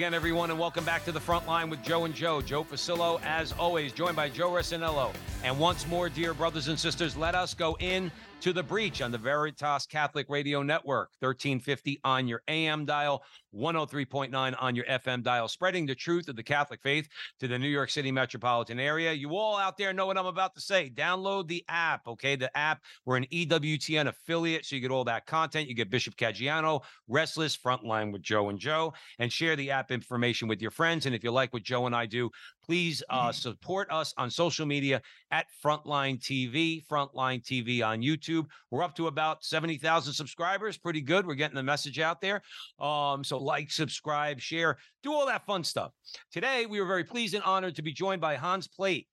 Again, everyone, and welcome back to the front line with Joe and Joe. Joe Facillo, as always, joined by Joe Resinello. And once more, dear brothers and sisters, let us go in to the breach on the Veritas Catholic Radio Network, 1350 on your AM dial, 103.9 on your FM dial, spreading the truth of the Catholic faith to the New York City metropolitan area. You all out there know what I'm about to say. Download the app, okay? The app, we're an EWTN affiliate, so you get all that content. You get Bishop Caggiano, Restless, Frontline with Joe and Joe, and share the app information with your friends. And if you like what Joe and I do, please uh, support us on social media at Frontline TV, Frontline TV on YouTube. We're up to about 70,000 subscribers. Pretty good. We're getting the message out there. Um, so like, subscribe, share, do all that fun stuff. Today, we were very pleased and honored to be joined by Hans Plate.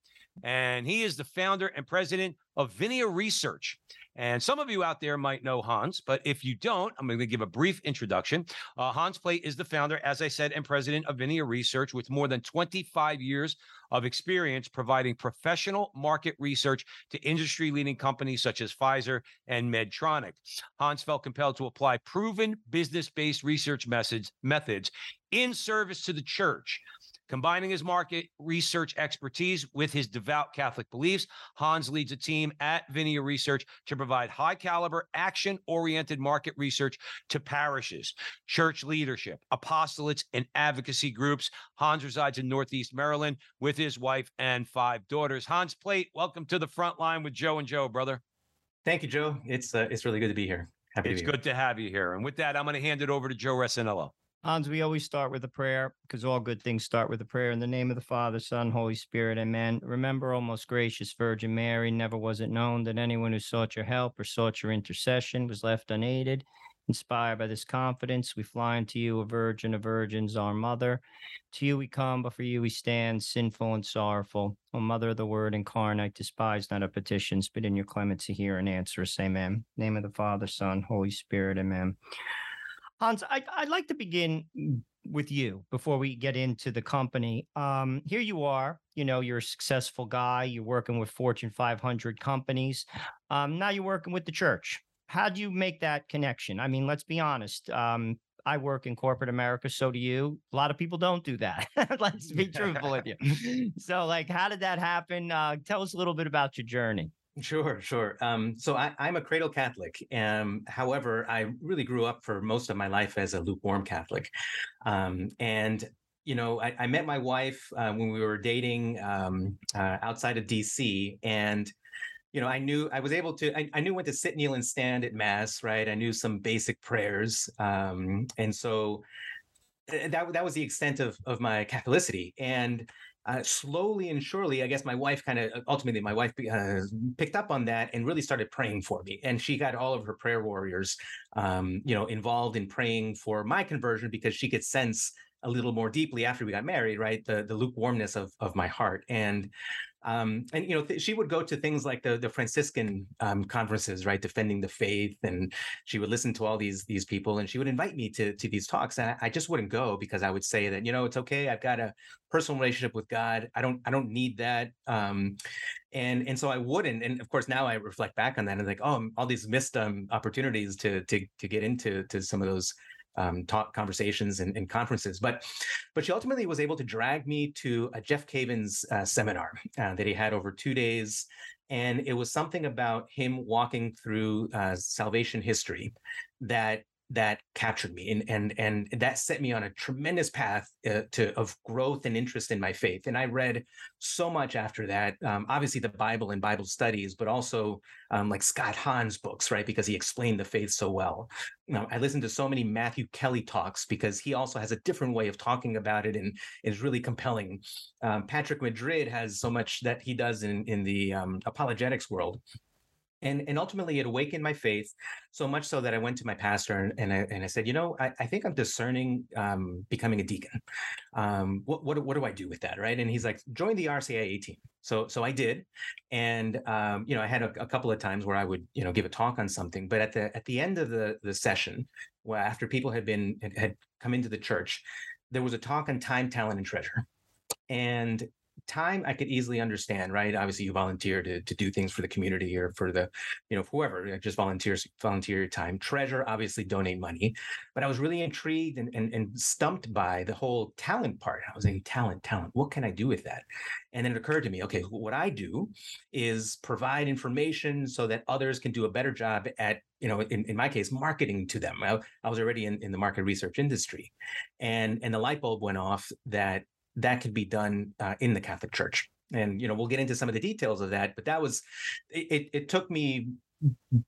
And he is the founder and president of Vinea Research. And some of you out there might know Hans, but if you don't, I'm going to give a brief introduction. Uh, Hans Plate is the founder, as I said, and president of Vinea Research with more than 25 years of experience providing professional market research to industry leading companies such as Pfizer and Medtronic. Hans felt compelled to apply proven business based research methods, methods in service to the church. Combining his market research expertise with his devout Catholic beliefs, Hans leads a team at Vinea Research to provide high caliber, action oriented market research to parishes, church leadership, apostolates, and advocacy groups. Hans resides in Northeast Maryland with his wife and five daughters. Hans Plate, welcome to the front line with Joe and Joe, brother. Thank you, Joe. It's uh, it's really good to be here. Happy it's to be good to have you here. And with that, I'm going to hand it over to Joe Resinello. Hans, we always start with a prayer because all good things start with a prayer. In the name of the Father, Son, Holy Spirit, amen. Remember, O most gracious Virgin Mary, never was it known that anyone who sought your help or sought your intercession was left unaided. Inspired by this confidence, we fly unto you, a virgin of virgins, our mother. To you we come, but for you we stand, sinful and sorrowful. O Mother of the Word incarnate, despise not our petitions, but in your clemency hear and answer us. Amen. Name of the Father, Son, Holy Spirit, amen. Hans, I, I'd like to begin with you before we get into the company. Um, here you are, you know, you're a successful guy, you're working with Fortune 500 companies. Um, now you're working with the church. How do you make that connection? I mean, let's be honest. Um, I work in corporate America, so do you. A lot of people don't do that. let's be truthful with you. So, like, how did that happen? Uh, tell us a little bit about your journey. Sure, sure. Um, so I, am a cradle Catholic. Um, however, I really grew up for most of my life as a lukewarm Catholic. Um, and, you know, I, I met my wife uh, when we were dating um, uh, outside of DC. And, you know, I knew I was able to, I, I, knew when to sit, kneel, and stand at Mass, right? I knew some basic prayers. Um, and so uh, that, that was the extent of, of my Catholicity. And, uh, slowly and surely, I guess my wife kind of uh, ultimately my wife uh, picked up on that and really started praying for me. And she got all of her prayer warriors, um, you know, involved in praying for my conversion because she could sense a little more deeply after we got married, right? The the lukewarmness of of my heart. And um, and you know, th- she would go to things like the the Franciscan um, conferences, right, defending the faith, and she would listen to all these these people, and she would invite me to to these talks, and I, I just wouldn't go because I would say that you know it's okay, I've got a personal relationship with God, I don't I don't need that, um, and and so I wouldn't, and of course now I reflect back on that and like oh all these missed um, opportunities to to to get into to some of those um, talk conversations and, and, conferences. But but she ultimately was able to drag me to a Jeff Cavins uh, seminar uh, that he had over two days. And it was something about him walking through uh, salvation history that that captured me and and and that set me on a tremendous path uh, to of growth and interest in my faith and i read so much after that um, obviously the bible and bible studies but also um, like scott hahn's books right because he explained the faith so well. I listened to so many matthew kelly talks because he also has a different way of talking about it and is really compelling. Um, patrick madrid has so much that he does in in the um, apologetics world and and ultimately it awakened my faith so much so that I went to my pastor and, and I and I said, you know, I, I think I'm discerning um, becoming a deacon. Um, what what what do I do with that, right? And he's like, join the RCIA team. So so I did, and um, you know, I had a, a, couple of times where I would you know give a talk on something, but at the at the end of the the session, well, after people had been had come into the church, there was a talk on time, talent, and treasure. And time I could easily understand, right? Obviously, you volunteer to, to do things for the community or for the, you know, whoever, just volunteers, volunteer your time. Treasure, obviously, donate money. But I was really intrigued and, and, and stumped by the whole talent part. I was saying, talent, talent, what can I do with that? And then it occurred to me, okay, what I do is provide information so that others can do a better job at you know, in, in my case, marketing to them. I, I was already in, in the market research industry. And and the light bulb went off that that could be done uh, in the Catholic Church. And you know, we'll get into some of the details of that, but that was it. It took me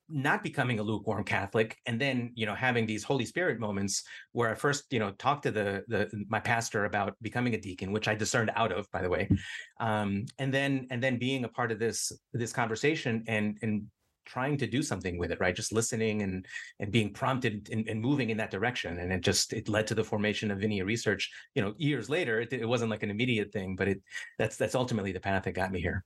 not becoming a lukewarm Catholic, and then you know having these Holy Spirit moments where I first you know talked to the the my pastor about becoming a deacon, which I discerned out of, by the way, um, and then and then being a part of this this conversation and and trying to do something with it right? Just listening and and being prompted and, and, moving in that direction. And it just it led to the formation of Vinea research you know years later. It, it wasn't like an immediate thing but it that's that's ultimately the path that got me here.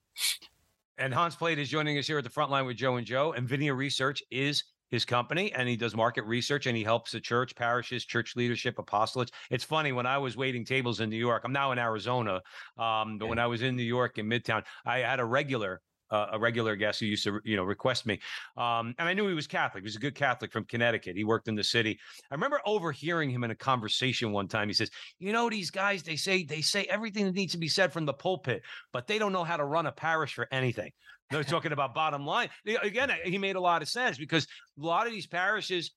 And hans plate is joining us here at the front line with joe and joe. And Vinea research is his company and he does market research and he helps the church parishes church leadership apostolates. It's funny when i was waiting tables in new york i'm now in arizona um, but when i was in new york in midtown i had a regular uh, a regular guest who used to, you know, request me. Um, and I knew he was Catholic. He was a good Catholic from Connecticut. He worked in the city. I remember overhearing him in a conversation one time. He says, "You know, these guys, they say they say everything that needs to be said from the pulpit, but they don't know how to run a parish for anything." They're talking about bottom line. Again, he made a lot of sense because a lot of these parishes,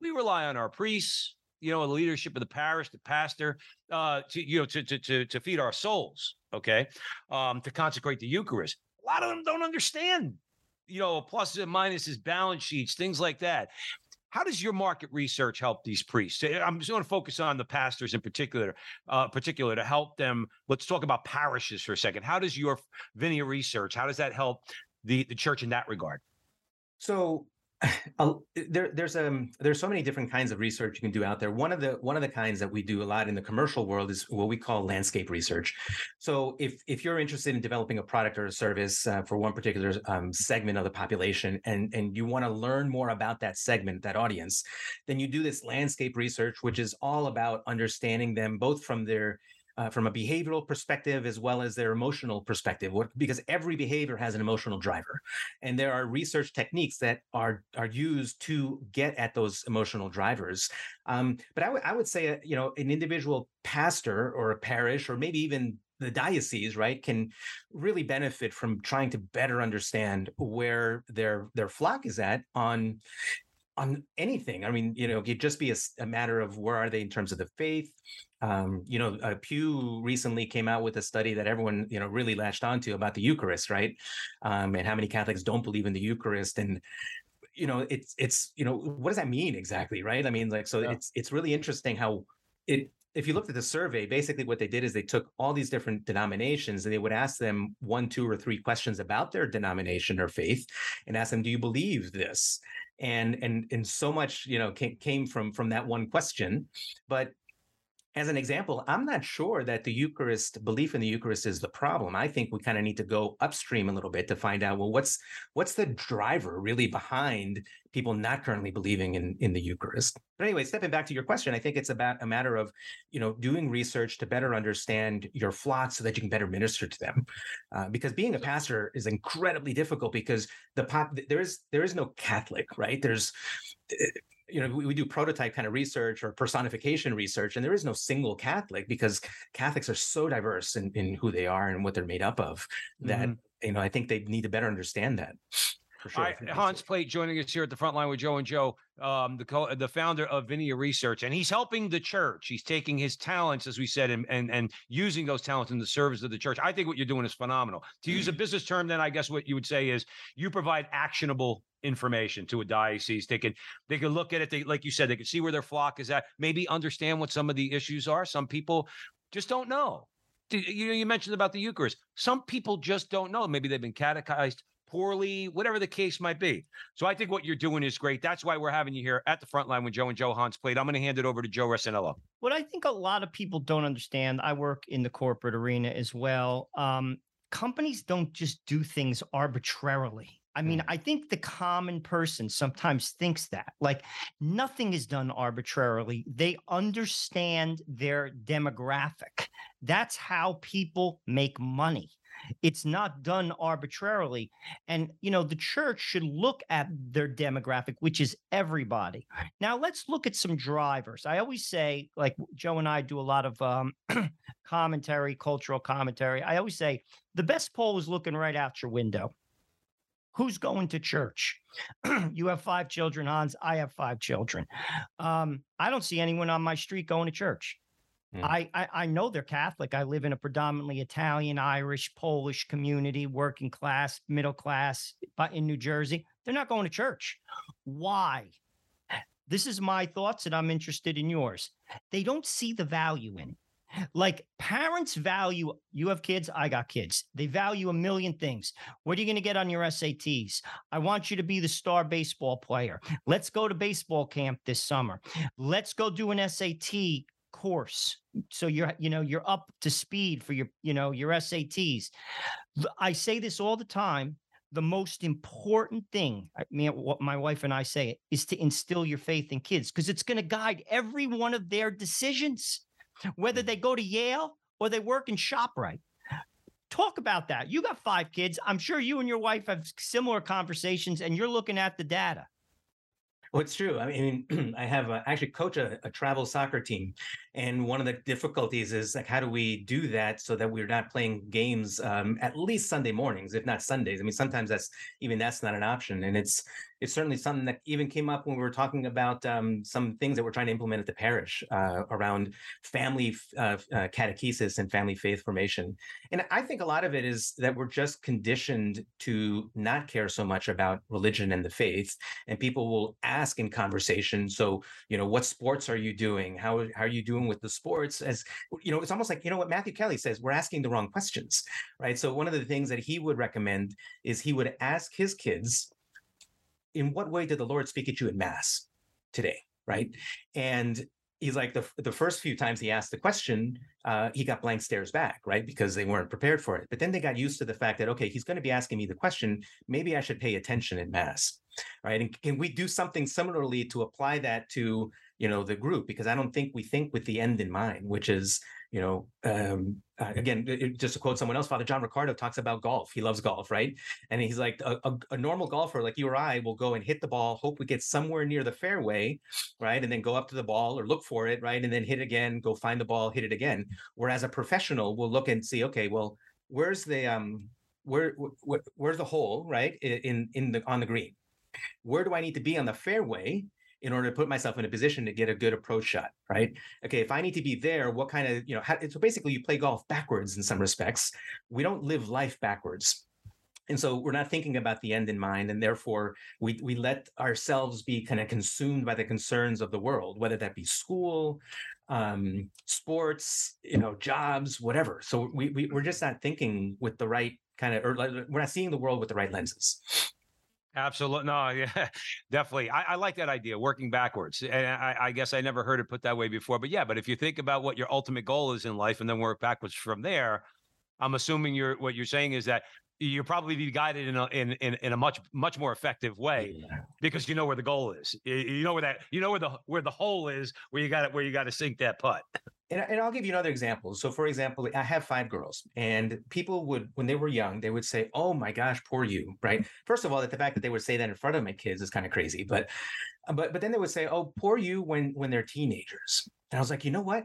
we rely on our priests, you know, the leadership of the parish, the pastor, uh, to you know, to to to, to feed our souls, okay, um, to consecrate the Eucharist lot of them don't understand, you know, pluses and minuses, balance sheets, things like that. How does your market research help these priests? I'm just going to focus on the pastors in particular, uh, particular to help them. Let's talk about parishes for a second. How does your Vinea research? How does that help the the church in that regard? So there, there's um there's so many different kinds of research you can do out there. One of the one of the kinds that we do a lot in the commercial world is what we call landscape research. So if if you're interested in developing a product or a service uh, for one particular um, segment of the population, and and you want to learn more about that segment, that audience, then you do this landscape research, which is all about understanding them both from their uh, from a behavioral perspective as well as their emotional perspective because every behavior has an emotional driver and there are research techniques that are are used to get at those emotional drivers um, but I, w- I would say uh, you know an individual pastor or a parish or maybe even the diocese right can really benefit from trying to better understand where their their flock is at on on anything. I mean, you know, it could just be a, a, matter of where are they in terms of the faith. Um, you know, uh, Pew recently came out with a study that everyone, you know, really latched onto about the Eucharist, right? Um, and how many Catholics don't believe in the Eucharist, and you know, it's it's you know, what does that mean exactly, right? I mean, like, so yeah. it's it's really interesting how it if you looked at the survey, basically what they did is they took all these different denominations and they would ask them one, two, or three questions about their denomination or faith, and ask them, "Do you believe this?" and and and so much you know came, came from from that one question but as an example, I'm not sure that the Eucharist belief in the Eucharist is the problem. I think we kind of need to go upstream a little bit to find out well what's what's the driver really behind people not currently believing in in the Eucharist. But anyway, stepping back to your question, I think it's about a matter of you know doing research to better understand your flock so that you can better minister to them. Uh, because being a pastor is incredibly difficult because the pop there is there is no Catholic right. There's eh, you know we, we, do prototype kind of research or personification research and there is no single catholic because catholics are so diverse in, in who they are and what they're made up of that mm-hmm. you know i think they need to better understand that for sure. Hans Plate joining us here at the front line with Joe and Joe, um, the co- the founder of Vinea Research, and he's helping the church. He's taking his talents, as we said, and and, and using those talents in the service of the church. I think what you're doing is phenomenal. To use a mm-hmm. business term, then I guess what you would say is you provide actionable information to a diocese. They can they can look at it. They like you said, they can see where their flock is at. Maybe understand what some of the issues are. Some people just don't know. You know, you mentioned about the Eucharist. Some people just don't know. Maybe they've been catechized poorly, whatever the case might be. So I think what you're doing is great. That's why we're having you here at the front line when Joe and Joe Hans Plate. I'm going to hand it over to Joe Resinello. What I think a lot of people don't understand, I work in the corporate arena as well. Um, companies don't just do things arbitrarily. I mean, I think the common person sometimes thinks that like nothing is done arbitrarily. They understand their demographic. That's how people make money. It's not done arbitrarily. And, you know, the church should look at their demographic, which is everybody. Now, let's look at some drivers. I always say, like Joe and I do a lot of um, commentary, cultural commentary. I always say the best poll is looking right out your window. Who's going to church? you have five children, Hans. I have five children. Um, I don't see anyone on my street going to church. Hmm. I, I I know they're Catholic. I live in a predominantly Italian, Irish, Polish community, working class, middle class, but in New Jersey, they're not going to church. Why? This is my thoughts, and I'm interested in yours. They don't see the value in it. Like parents value, you have kids, I got kids. They value a million things. What are you going to get on your SATs? I want you to be the star baseball player. Let's go to baseball camp this summer. Let's go do an SAT course so you're you know you're up to speed for your you know your SATs. I say this all the time. The most important thing, I mean, what my wife and I say it is to instill your faith in kids because it's going to guide every one of their decisions whether mm. they go to Yale or they work in ShopRite. Talk about that. You got five kids. I'm sure you and your wife have similar conversations and you're looking at the data. Well, it's true. I mean, I have uh, actually coach a, a travel soccer team, and one of the difficulties is like, how do we do that so that we're not playing games um, at least Sunday mornings, if not Sundays? I mean, sometimes that's even that's not an option, and it's it's certainly something that even came up when we were talking about um, some things that we're trying to implement at the parish uh, around family uh, uh, catechesis and family faith formation. And I think a lot of it is that we're just conditioned to not care so much about religion and the faith, and people will ask in conversation. So, you know, what sports are you doing? How how are you doing with the sports? As you know, it's almost like you know what Matthew Kelly says. We're asking the wrong questions, right? So one of the things that he would recommend is he would ask his kids in what way did the Lord speak at you in Mass today? Right. And he's like the the first few times he asked the question, uh, he got blank stares back, right? Because they weren't prepared for it. But then they got used to the fact that okay, he's going to be asking me the question. Maybe I should pay attention at mass, right? And can we do something similarly to apply that to you know the group? Because I don't think we think with the end in mind, which is you know um, uh, again it- just to quote someone else father john riccardo talks about golf. He loves golf right? And he's like a, a, a normal golfer like you or i will go and hit the ball hope we get somewhere near the fairway right? And then go up to the ball or look for it right? And then hit again go find the ball hit it again. Whereas a professional will look and see okay well where's the um where, where where's the hole right in in the on the green? Where do i need to be on the fairway in order to put myself in a position to get a good approach shot right? Okay if i need to be there what kind of you know how, so basically you play golf backwards in some respects. We don't live life backwards. And so we're not thinking about the end in mind and therefore we we let ourselves be kind of consumed by the concerns of the world whether that be school um sports you know jobs whatever. So we, we we're just not thinking with the right kind of or we're not seeing the world with the right lenses Absolutely. No, yeah, definitely. I, I like that idea, working backwards. And I, I guess I never heard it put that way before. But yeah, but if you think about what your ultimate goal is in life and then work backwards from there, I'm assuming you're what you're saying is that you'll probably be guided in a in, in, in a much much more effective way because you know where the goal is. You, you know where that you know where the where the hole is where you got it where you got to sink that putt. And, and I'll give you another example. So, for example, I have five girls, and people would, when they were young, they would say, "Oh my gosh, poor you!" Right? First of all, that the fact that they would say that in front of my kids is kind of crazy, but, but, but then they would say, "Oh, poor you," when when they're teenagers. And I was like, you know what?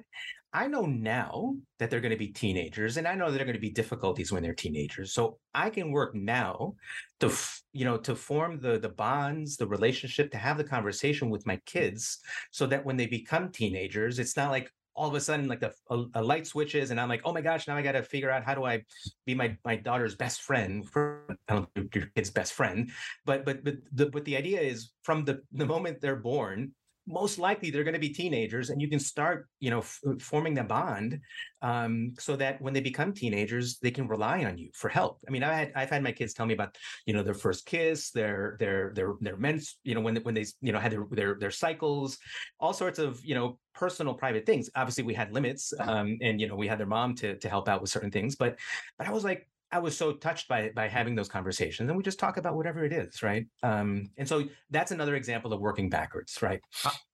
I know now that they're going to be teenagers, and I know are going to be difficulties when they're teenagers. So I can work now to, you know, to form the the bonds, the relationship, to have the conversation with my kids, so that when they become teenagers, it's not like all of a sudden like the a, a light switches and I'm like, oh my gosh, now I got to figure out how do I be my my daughter's best friend, for, I don't know, your kid's best friend, but but but the but the idea is from the the moment they're born, most likely they're going to be teenagers and you can start you know f- forming the bond um, so that when they become teenagers they can rely on you for help. I mean i had i've had my kids tell me about you know their first kiss their their their their mens you know when when they you know had their their, their cycles all sorts of you know personal private things. Obviously we had limits um, and you know we had their mom to to help out with certain things but but i was like I was so touched by by having those conversations, and we just talk about whatever it is, right? Um, and so that's another example of working backwards, right?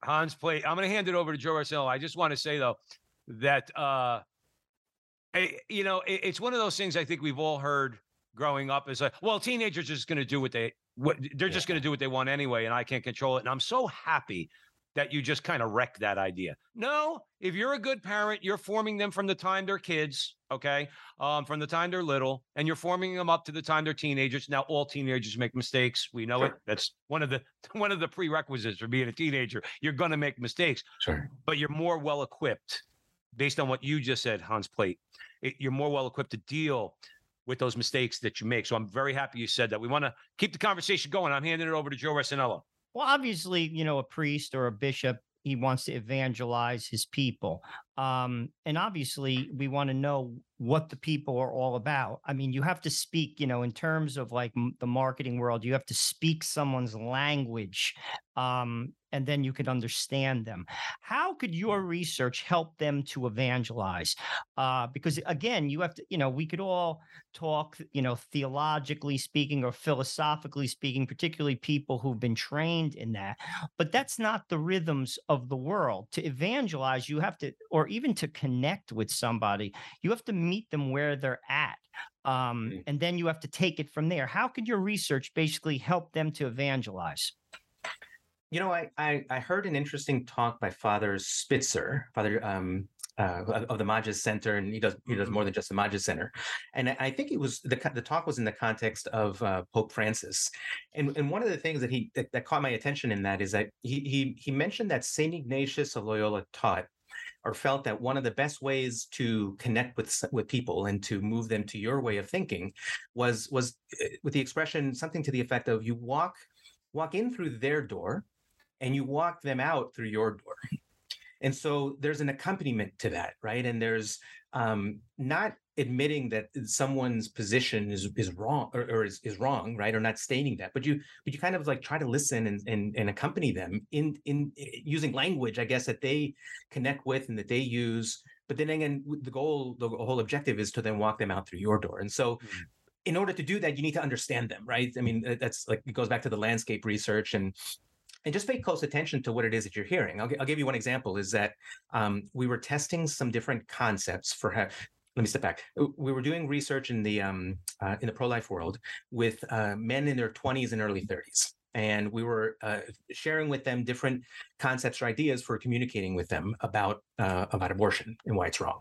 Hans Plate. I'm going to hand it over to Joe Rossello. I just want to say though that uh, you know it, it's one of those things I think we've all heard growing up is like, well, teenagers are just going to do what they what they're yeah. just going to do what they want anyway, and I can't control it. And I'm so happy that you just kind of wreck that idea. No, if you're a good parent, you're forming them from the time they're kids, okay, um, from the time they're little, and you're forming them up to the time they're teenagers. Now, all teenagers make mistakes. We know sure. it. That's one of the one of the prerequisites for being a teenager. You're going to make mistakes, sure, but you're more well equipped, based on what you just said, Hans Plate. It, you're more well equipped to deal with those mistakes that you make. So I'm very happy you said that. We want to keep the conversation going. I'm handing it over to Joe Resinello. Well, obviously, you know, a priest or a bishop, he wants to evangelize his people. Um, and obviously, we want to know what the people are all about. I mean, you have to speak, you know, in terms of like m- the marketing world, you have to speak someone's language um, and then you could understand them. How could your research help them to evangelize? Uh, because again, you have to, you know, we could all talk, you know, theologically speaking or philosophically speaking, particularly people who've been trained in that. But that's not the rhythms of the world. To evangelize, you have to, or even to connect with somebody, you have to meet them where they're at. Um, mm. and then you have to take it from there. How could your research basically help them to evangelize? You know, I, I, I heard an interesting talk by Father Spitzer, Father um, uh, of the Magis Center, and he does he does more mm-hmm. than just the Magis Center. And I think it was the the talk was in the context of uh, Pope Francis, and and one of the things that he that, that, caught my attention in that is that he he he mentioned that Saint Ignatius of Loyola taught or felt that one of the best ways to connect with with people and to move them to your way of thinking was was uh, with the expression something to the effect of you walk walk in through their door and you walk them out through your door. And so there's an accompaniment to that, right? And there's um, not admitting that someone's position is is wrong or, or, is, is wrong, right? Or not stating that, but you but you kind of like try to listen and and, and accompany them in in using language, I guess, that they connect with and that they use. But then again, the goal, the whole objective is to then walk them out through your door. And so. Mm-hmm in order to do that, you need to understand them, right? I mean, that's like it goes back to the landscape research and and just pay close attention to what it is that you're hearing. I'll, I'll give you one example is that um, we were testing some different concepts for how, let me step back. We were doing research in the um, uh, in the pro life world with uh, men in their 20s and early 30s, and we were uh, sharing with them different concepts or ideas for communicating with them about uh, about abortion and why it's wrong.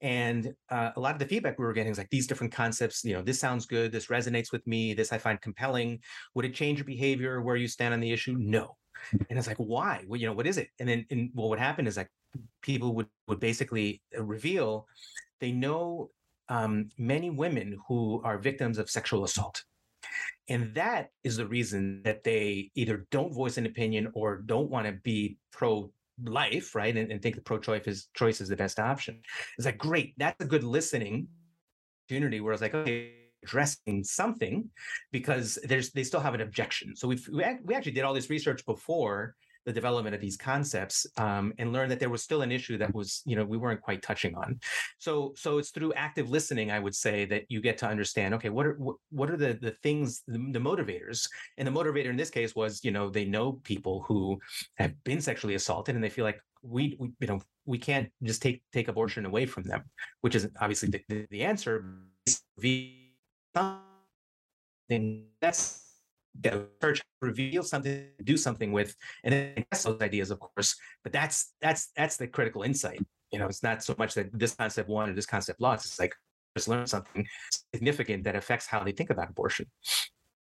And uh, a lot of the feedback we were getting is like these different concepts. You know, this sounds good. This resonates with me. This I find compelling. Would it change your behavior? Where you stand on the issue? No. And it's like, why? Well, you know, what is it? And then, and well, what happened is like people would would basically uh, reveal they know um, many women who are victims of sexual assault and that is the reason that they either don't voice an opinion or don't want to be pro life, right? And, and think the pro choice is choice is the best option. It's like, great, that's a good listening opportunity where I was like, okay, addressing something because there's they still have an objection. So we've we, we actually did all this research before the development of these concepts um, and learn that there was still an issue that was you know we weren't quite touching on. So so it's through active listening i would say that you get to understand okay what are what, what are the the things the, the motivators? And the motivator in this case was you know they know people who have been sexually assaulted and they feel like we, we you know we can't just take take abortion away from them which is obviously the, the, the answer. Then that's the church reveal something, do something with, and then those ideas, of course. But that's that's that's the critical insight. You know, it's not so much that this concept won or this concept lost. It's like just learn something significant that affects how they think about abortion.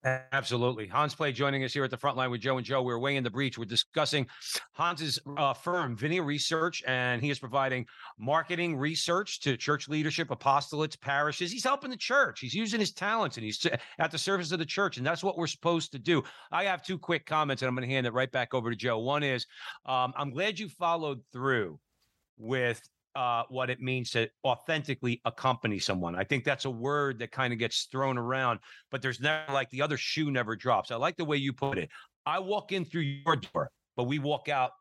Absolutely. Hans Plate joining us here at the front line with Joe and Joe. We're weighing the breach. We're discussing Hans's uh, firm, Vinea Research, and he is providing marketing research to church leadership, apostolates, parishes. He's helping the church. He's using his talents and he's at the service of the church. And that's what we're supposed to do. I have two quick comments and I'm going to hand it right back over to Joe. One is um, I'm glad you followed through with uh, what it means to authentically accompany someone. I think that's a word that kind of gets thrown around, but there's never like the other shoe never drops. I like the way you put it. I walk in through your door, but we walk out,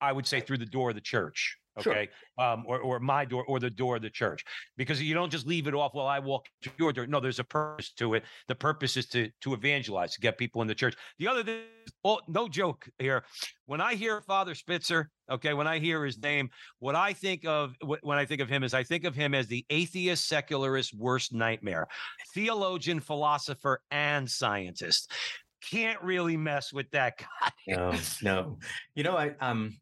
I would say, through the door of the church. Okay. Sure. Um, or, or my door or the door of the church. Because you don't just leave it off while I walk to your door. No, there's a purpose to it. The purpose is to to evangelize, to get people in the church. The other thing, oh, no joke here. When I hear Father Spitzer, okay, when I hear his name, what I think of when I think of him is I think of him as the atheist secularist worst nightmare, theologian, philosopher, and scientist. Can't really mess with that guy. No, no. You know, I um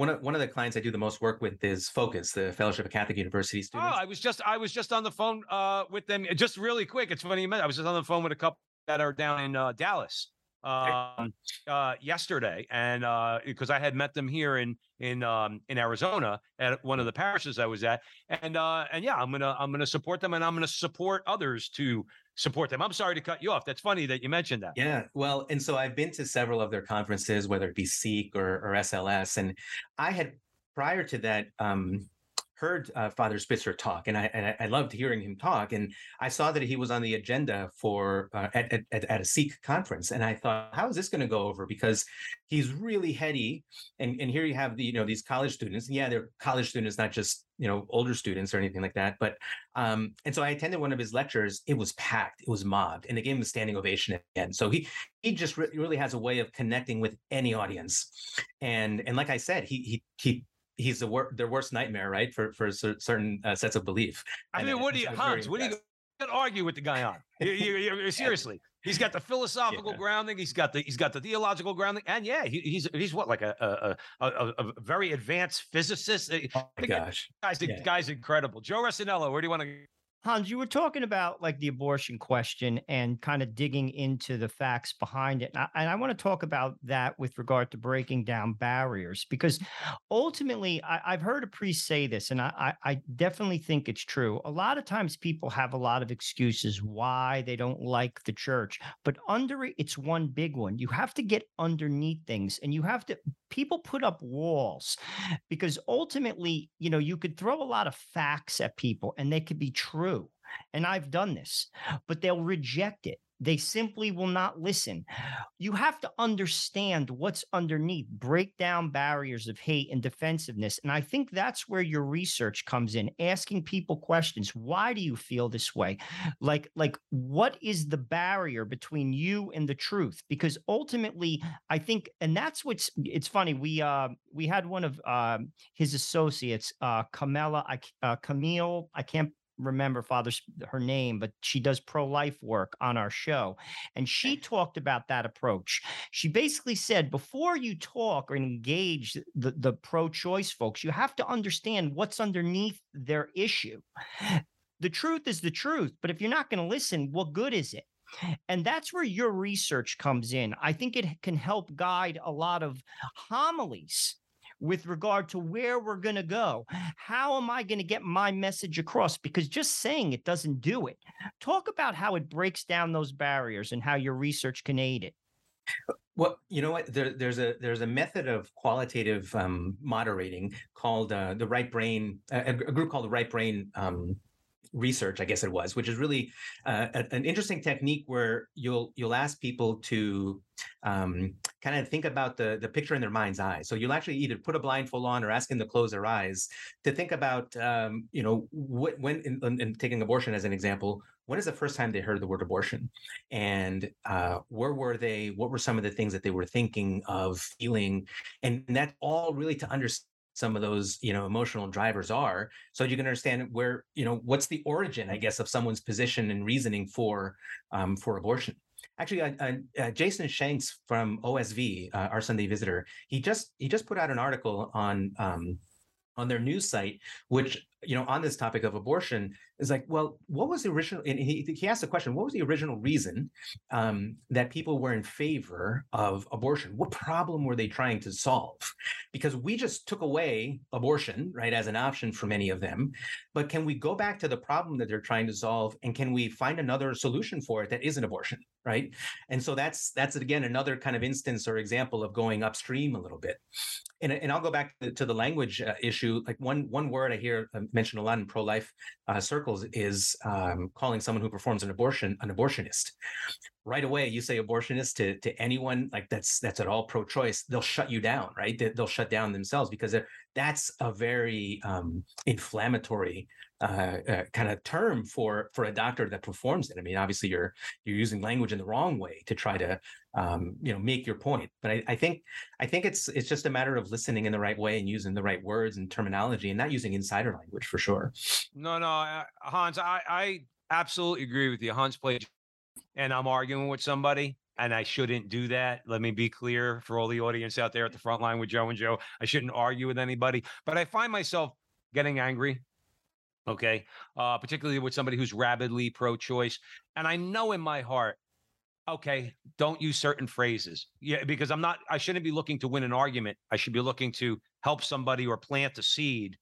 one of one of the clients I do the most work with is Focus, the Fellowship of Catholic University students. Oh, I was just I was just on the phone uh, with them just really quick. It's funny you met. I was just on the phone with a couple that are down in uh, Dallas um, uh, yesterday, and because uh, I had met them here in in um, in Arizona at one of the parishes I was at, and uh, and yeah, I'm gonna I'm gonna support them, and I'm gonna support others to support them. I'm sorry to cut you off. That's funny that you mentioned that. Yeah, well, and so I've been to several of their conferences, whether it be Seek or, or SLS, and I had prior to that um, heard uh, Father Spitzer talk, and I, and I loved hearing him talk. And I saw that he was on the agenda for uh, at, at, at a Seek conference, and I thought, how is this going to go over? Because he's really heady, and and here you have the you know these college students. Yeah, they're college students, not just you know older students or anything like that. But um, and so I attended one of his lectures. It was packed. It was mobbed, and they gave him a standing ovation at the end. So he he just re- really has a way of connecting with any audience, and and like I said, he he he he's the wor- their worst nightmare, right? For for certain uh, sets of belief. I mean, what do you, Hans? What do you argue with the guy on? you, you, you, seriously, he's got the philosophical yeah. grounding. He's got the he's got the theological grounding, and yeah, he, he's he's what like a a, a, a very advanced physicist. Oh gosh, guys, yeah. guy's incredible. Joe Resinello, where do you want to? Hans, you were talking about like the abortion question and kind of digging into the facts behind it. And I, and I want to talk about that with regard to breaking down barriers because ultimately, I, have heard a priest say this, and I, I definitely think it's true. A lot of times people have a lot of excuses why they don't like the church, but under it, it's one big one. You have to get underneath things and you have to, people put up walls because ultimately, you know, you could throw a lot of facts at people and they could be true true. And I've done this, but they'll reject it. They simply will not listen. You have to understand what's underneath, break down barriers of hate and defensiveness. And I think that's where your research comes in, asking people questions. Why do you feel this way? Like, like what is the barrier between you and the truth? Because ultimately, I think, and that's what's it's funny. We uh we had one of uh, his associates, uh Camilla, uh, Camille, I can't remember father's her name, but she does pro life work on our show. And she talked about that approach. She basically said before you talk or engage the, the pro choice folks, you have to understand what's underneath their issue. The truth is the truth, but if you're not going to listen, what good is it? And that's where your research comes in. I think it can help guide a lot of homilies with regard to where we're going to go. How am I going to get my message across? Because just saying it doesn't do it. Talk about how it breaks down those barriers and how your research can aid it. Well, you know what? There, there's a there's a method of qualitative um, moderating called uh, the right brain. A, a, group called the right brain um, research, I guess it was, which is really uh, an interesting technique where you'll you'll ask people to um, kind of think about the the picture in their mind's eye. So you'll actually either put a blindfold on or ask them to close their eyes to think about, um, you know, when in, in, taking abortion as an example, when is the first time they heard the word abortion, and uh, where were they? What were some of the things that they were thinking of, feeling, and that's all really to understand some of those you know emotional drivers are so you can understand where you know what's the origin i guess of someone's position and reasoning for um, for abortion. Actually uh, uh, uh, jason shanks from osv uh, our sunday visitor he just he just put out an article on um, on their news site, which you know on this topic of abortion is like, well, what was the original? And he he asked the question, what was the original reason um, that people were in favor of abortion? What problem were they trying to solve? Because we just took away abortion, right, as an option for many of them. But can we go back to the problem that they're trying to solve, and can we find another solution for it that isn't abortion, right? And so that's that's again another kind of instance or example of going upstream a little bit. And, and I'll go back to, the language uh, issue. Like one one word I hear uh, mentioned a lot in pro life uh, circles is um, calling someone who performs an abortion an abortionist. Right away, you say abortionist to to anyone like that's that's at all pro choice, they'll shut you down, right? They, will shut down themselves because that's a very um, inflammatory uh, uh, kind of term for for a doctor that performs it. I mean, obviously you're you're using language in the wrong way to try to um, you know make your point. But I, I, think I think it's it's just a matter of listening in the right way and using the right words and terminology and not using insider language for sure. No, no, Hans, I I absolutely agree with you. Hans Plate, and I'm arguing with somebody. And I shouldn't do that. Let me be clear for all the audience out there at the front line with Joe and Joe. I shouldn't argue with anybody, but I find myself getting angry okay? Uh, particularly with somebody who's rabidly pro-choice and i know in my heart okay don't use certain phrases. Yeah because i'm not i shouldn't be looking to win an argument. I should be looking to help somebody or plant a seed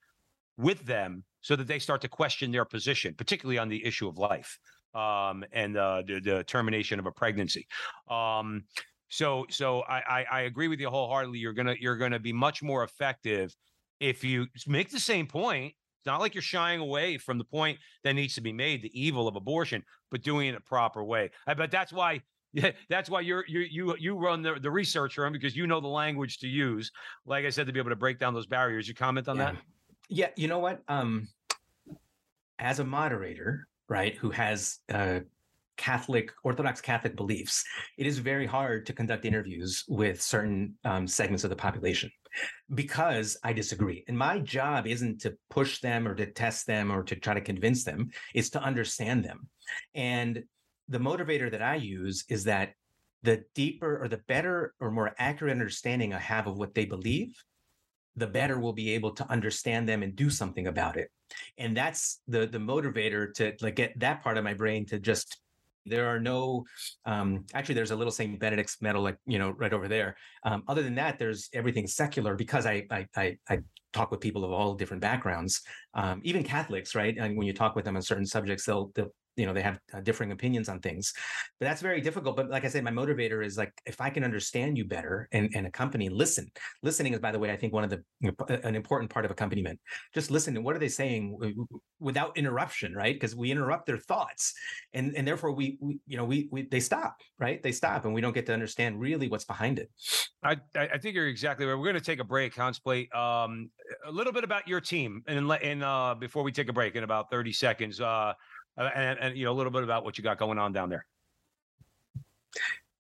with them so that they start to question their position particularly on the issue of life um, and uh, the, the, termination of a pregnancy. Um, so so I, I i agree with you wholeheartedly you're gonna you're gonna be much more effective if you make the same point it's not like you're shying away from the point that needs to be made, the evil of abortion, but doing it a proper way. I bet that's why yeah, that's why you're you you you run the, the research room because you know the language to use. Like I said, to be able to break down those barriers. You comment on yeah. that? Yeah, you know what? Um, as a moderator, right, who has uh, Catholic, Orthodox Catholic beliefs, it is very hard to conduct interviews with certain um, segments of the population because I disagree. And my job isn't to push them or to test them or to try to convince them, it's to understand them. And the motivator that I use is that the deeper or the better or more accurate understanding I have of what they believe, the better we'll be able to understand them and do something about it. And that's the the motivator to like get that part of my brain to just there are no, um, actually, there's a little St. Benedict's medal, like, you know, right over there. Um, other than that, there's everything secular because I, I, I, I talk with people of all different backgrounds, um, even Catholics, right? And when you talk with them on certain subjects, they'll, they'll you know they have uh, differing opinions on things but that's very difficult but like i said my motivator is like if i can understand you better and, and accompany and listen. Listening is by the way i think one of the you know, an important part of accompaniment. Just listen to what are they saying without interruption right? Because we interrupt their thoughts and and therefore we, we you know we, we they stop right? They stop and we don't get to understand really what's behind it. I i think you're exactly right. We're going to take a break hans um a little bit about your team and and uh before we take a break in about 30 seconds uh, and, and you know a little bit about what you got going on down there.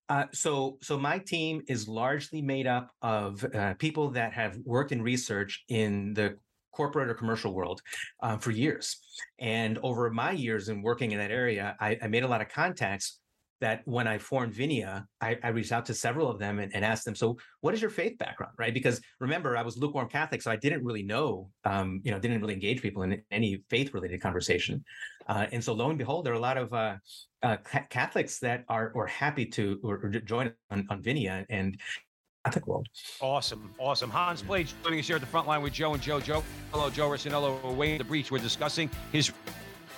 Uh, so, so my team is largely made up of uh, people that have worked in research in the corporate or commercial world uh, for years. And over my years in working in that area, I, I made a lot of contacts that when I formed Vinea, I, I reached out to several of them and, and, asked them, so what is your faith background, right? Because remember, I was lukewarm Catholic, so I didn't really know, um, you know, didn't really engage people in any faith-related conversation. Uh, and so lo and behold, there are a lot of uh, uh, Catholics that are or happy to or, or join on, on Vinea and Catholic world. Awesome, awesome. Hans Plate joining us here at the front line with Joe and Joe. Joe, hello, Joe Rossinello, away in the breach. We're discussing his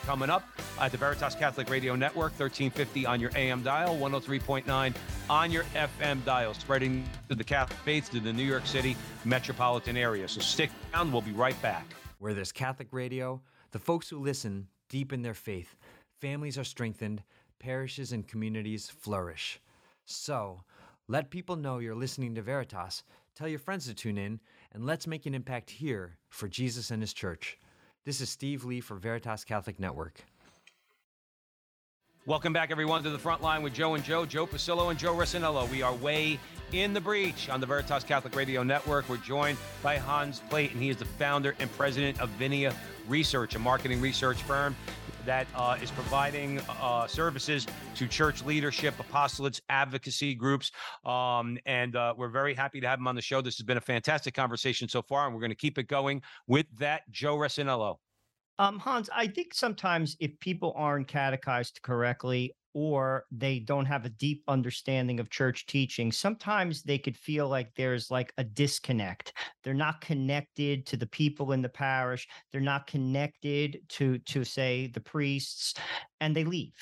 coming up at the Veritas Catholic Radio Network, 1350 on your AM dial, 103.9 on your FM dial, spreading to the Catholic faith to the New York City metropolitan area. So stick around. We'll be right back. Where there's Catholic radio, the folks who listen deepen their faith, families are strengthened, parishes and communities flourish. So, let people know you're listening to Veritas, tell your friends to tune in, and let's make an impact here for Jesus and His church. This is Steve Lee for Veritas Catholic Network. Welcome back, everyone, to the front line with Joe and Joe, Joe Pasillo and Joe Rossinello. We are way in the breach on the Veritas Catholic Radio Network. We're joined by Hans Plate, and he is the founder and president of Vinea Research, a marketing research firm that uh, is providing uh, services to church leadership, apostolates, advocacy groups. Um, and uh, we're very happy to have him on the show. This has been a fantastic conversation so far, and we're going to keep it going with that, Joe Resinello. Um, Hans, I think sometimes if people aren't catechized correctly or they don't have a deep understanding of church teaching, sometimes they could feel like there's like a disconnect. They're not connected to the people in the parish. They're not connected to to say the priests and they leave.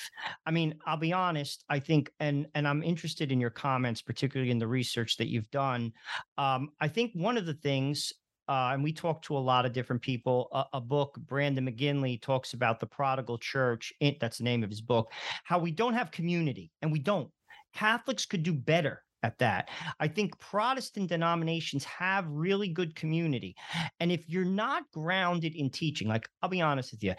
I mean, I'll be honest, I think and and I'm interested in your comments particularly in the research that you've done. Um, I think one of the things uh, and we talked to a lot of different people. A, a, book, Brandon McGinley talks about the prodigal church. that's the name of his book. How we don't have community, and we don't. Catholics could do better at that. I think Protestant denominations have really good community. And if you're not grounded in teaching, like I'll be honest with you,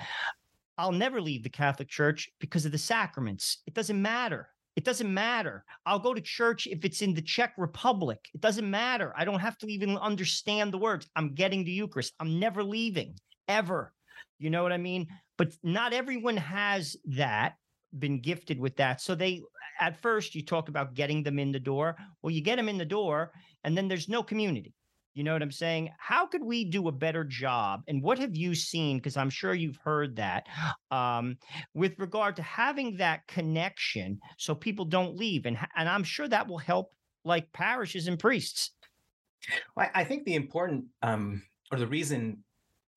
I'll never leave the Catholic Church because of the sacraments. It doesn't matter. It doesn't matter. I'll go to church if it's in the Czech Republic. It doesn't matter. I don't have to even understand the words. I'm getting the Eucharist. I'm never leaving, ever. You know what I mean? But not everyone has that, been gifted with that. So they, at first, you talk about getting them in the door. Well, you get them in the door, and then there's no community. You know what I'm saying? How could we do a better job? And what have you seen? Because I'm sure you've heard that um, with regard to having that connection so people don't leave. And, and I'm sure that will help like parishes and priests. Well, I think the important um, or the reason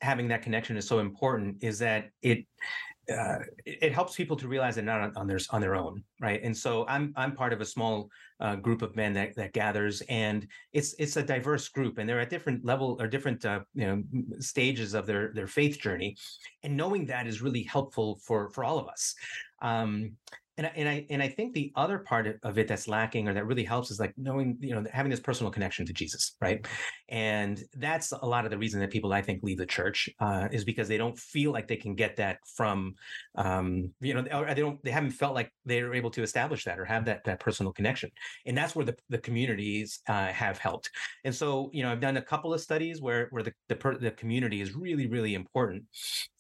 having that connection is so important is that it uh, it, helps people to realize they're not on, on, their on their own, right? And so I'm I'm part of a small uh, group of men that that gathers, and it's it's a diverse group, and they're at different level or different uh, you know stages of their their faith journey, and knowing that is really helpful for for all of us. Um, and I, and I and I think the other part of it that's lacking or that really helps is like knowing you know having this personal connection to Jesus, right? And that's a lot of the reason that people I think leave the church uh, is because they don't feel like they can get that from um, you know or they don't they haven't felt like they're able to establish that or have that that personal connection, and that's where the the communities uh, have helped. And so you know I've done a couple of studies where where the the, per, the community is really really important.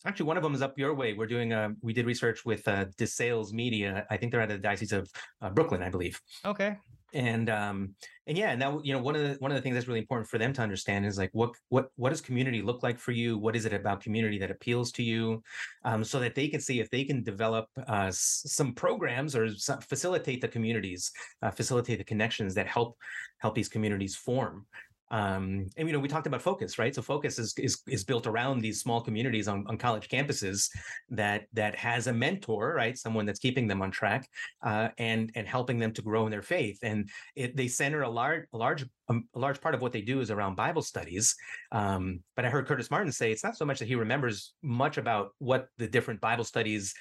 Actually, one of them is up your way. We're doing a we did research with uh, DeSales Media I think they're out of the diocese of uh, Brooklyn, I believe. Okay. And um and yeah, now you know one of the one of the things that's really important for them to understand is like what what what does community look like for you? What is it about community that appeals to you, um, so that they can see if they can develop uh, some programs or some, facilitate the communities, uh, facilitate the connections that help help these communities form. Um, and you know, we talked about focus, right? So focus is is, is built around these small communities on, on college campuses that that has a mentor, right? Someone that's keeping them on track uh, and and helping them to grow in their faith. And it, they center a large a large um, a large part of what they do is around Bible studies. Um, but I heard Curtis Martin say it's not so much that he remembers much about what the different Bible studies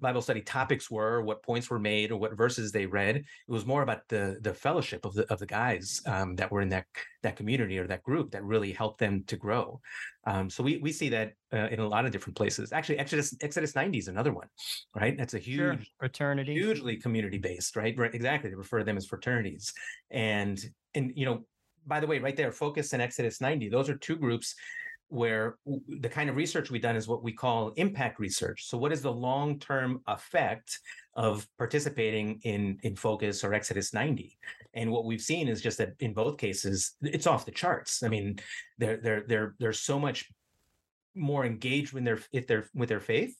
Bible study topics were, what points were made, or what verses they read. It was more about the the fellowship of the of the guys um, that were in that that community or that group that really helped them to grow. Um, so we we see that uh, in a lot of different places. Actually, Exodus Exodus ninety is another one, right? That's a huge sure. fraternity, hugely community based, right? Right, exactly. They refer to them as fraternities, and and you know, by the way, right there, Focus and Exodus ninety. Those are two groups where the kind of research we've done is what we call impact research. So, what is the long term effect of participating in in Focus or Exodus 90? And what we've seen is just that in both cases, it's off the charts. I mean, there there there there's so much more engaged with their if they're with their faith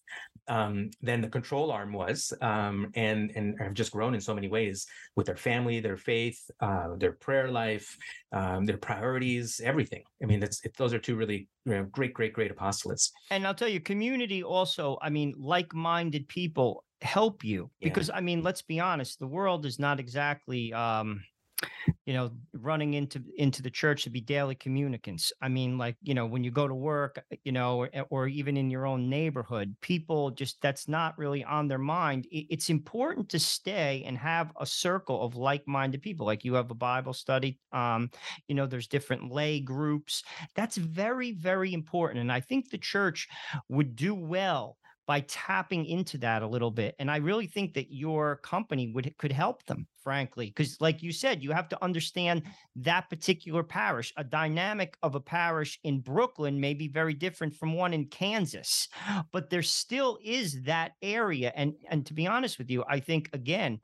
um, than the control arm was, um, and and have just grown in so many ways with their family, their faith, uh, their prayer life, um, their priorities, everything. I mean, that's it, those are two really you know, great, great, great apostolates. And I'll tell you, community also. I mean, like-minded people help you because yeah. I mean, let's be honest, the world is not exactly. Um, you know running into into the church to be daily communicants. I mean like you know when you go to work uh, you know or, or even in your own neighborhood people just that's not really on their mind. It's important to stay and have a circle of like-minded people. Like you have a bible study um you know there's different lay groups. That's very very important and i think the church would do well by tapping into that a little bit and i really think that your company would could help them frankly, because like you said, you have to understand that particular parish. A dynamic of a parish in Brooklyn may be very different from one in Kansas, but there still is that area. And and to be honest with you, I think again,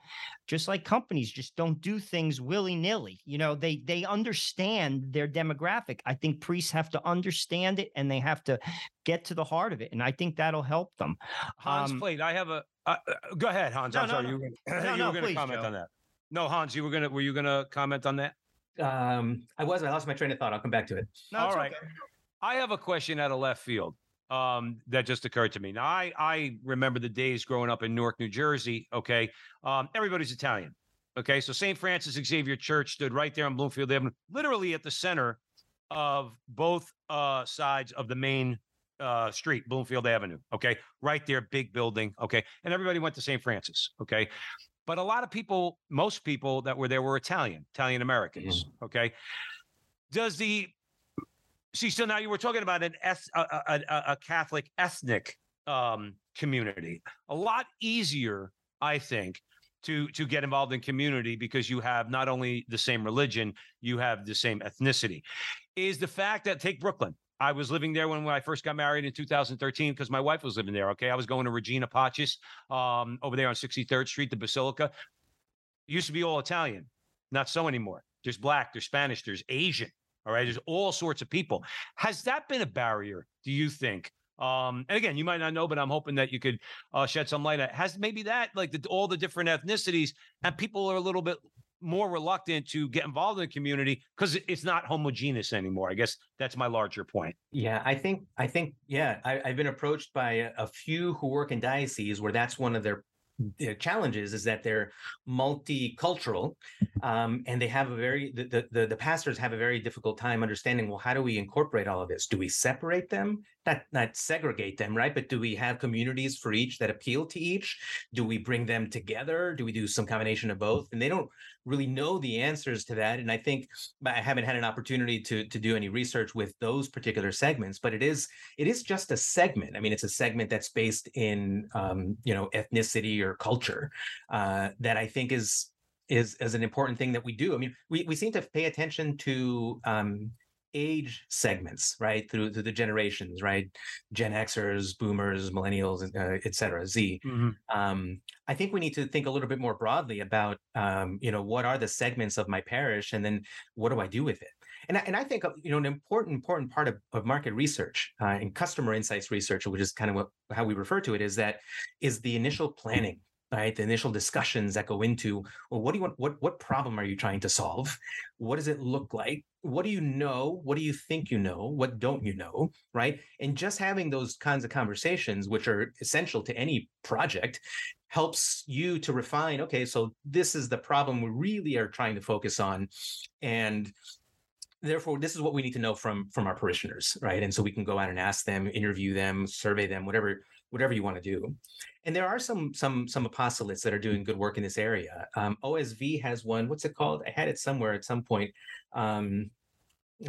just like companies just don't do things willy-nilly. You know, they they understand their demographic. I think priests have to understand it and they have to get to the heart of it. And I think that'll help them. Hans Um, Plate, I have a. Uh, uh, go ahead, Hans. No, I'm no, sorry. no. You No, you no, were gonna please, comment Joe. on that. No, Hans, you were gonna. Were you gonna comment on that? Um, I was. I lost my train of thought. I'll come back to it. no, All it's right. okay. I have a question out of left field um, that just occurred to me. Now, I I remember the days growing up in Newark, New Jersey. Okay, um, everybody's Italian. Okay, so St. Francis Xavier Church stood right there on Bloomfield Avenue, literally at the center of both uh, sides of the main uh, street, Bloomfield Avenue. Okay, right there, big building. Okay, and everybody went to St. Francis. Okay, but a lot of people, most people that were there were Italian, Italian Americans. Okay, does the see so now you were talking about an eth- a, a, a, a catholic ethnic um community. A lot easier i think to to get involved in community because you have not only the same religion you have the same ethnicity. Is the fact that take brooklyn I was living there when, when I first got married in 2013 because my wife was living there. Okay. I was going to Regina Pacis um, over there on 63rd Street, the Basilica. It used to be all Italian. Not so anymore. There's black, there's Spanish, there's Asian. All right. There's all sorts of people. Has that been a barrier, do you think? Um, and again, you might not know, but I'm hoping that you could uh, shed some light. on Has maybe that, like the, all the different ethnicities, and people are a little bit more reluctant to get involved in the community because it's not homogeneous anymore. I guess that's my larger point. Yeah, I think I think yeah, I, I've been approached by a, a few who work in dioceses where that's one of their their challenges is that they're multicultural um, and they have a very the, the- the the pastors have a very difficult time understanding well how do we incorporate all of this? Do we separate them? Not not segregate them right? But do we have communities for each that appeal to each? Do we bring them together? Do we do some combination of both? And they don't really know the answers to that and i think i haven't had an opportunity to to do any research with those particular segments but it is it is just a segment. I mean it's a segment that's based in um, you know ethnicity or culture uh, that i think is is is an important thing that we do. I mean we, we seem to pay attention to um, age segments right through through the generations right? Gen xers boomers millennials uh, et cetera z. Um, I think we need to think a little bit more broadly about, um, you know, what are the segments of my parish, and then what do I do with it? And I, and I think uh, you know an important important part of, of market research uh, and customer insights research, which is kind of what how we refer to it, is that is the initial planning, right? The initial discussions that go into well, what do you want? What what problem are you trying to solve? What does it look like? What do you know? What do you think you know? What don't you know? Right? And just having those kinds of conversations, which are essential to any project, helps you to refine okay so this is the problem we really are trying to focus on and therefore this is what we need to know from from our parishioners right and so we can go out and ask them interview them survey them whatever whatever you want to do. And there are some some some apostolates that are doing good work in this area. Um, osv has one what's it called? I had it somewhere at some point. Um,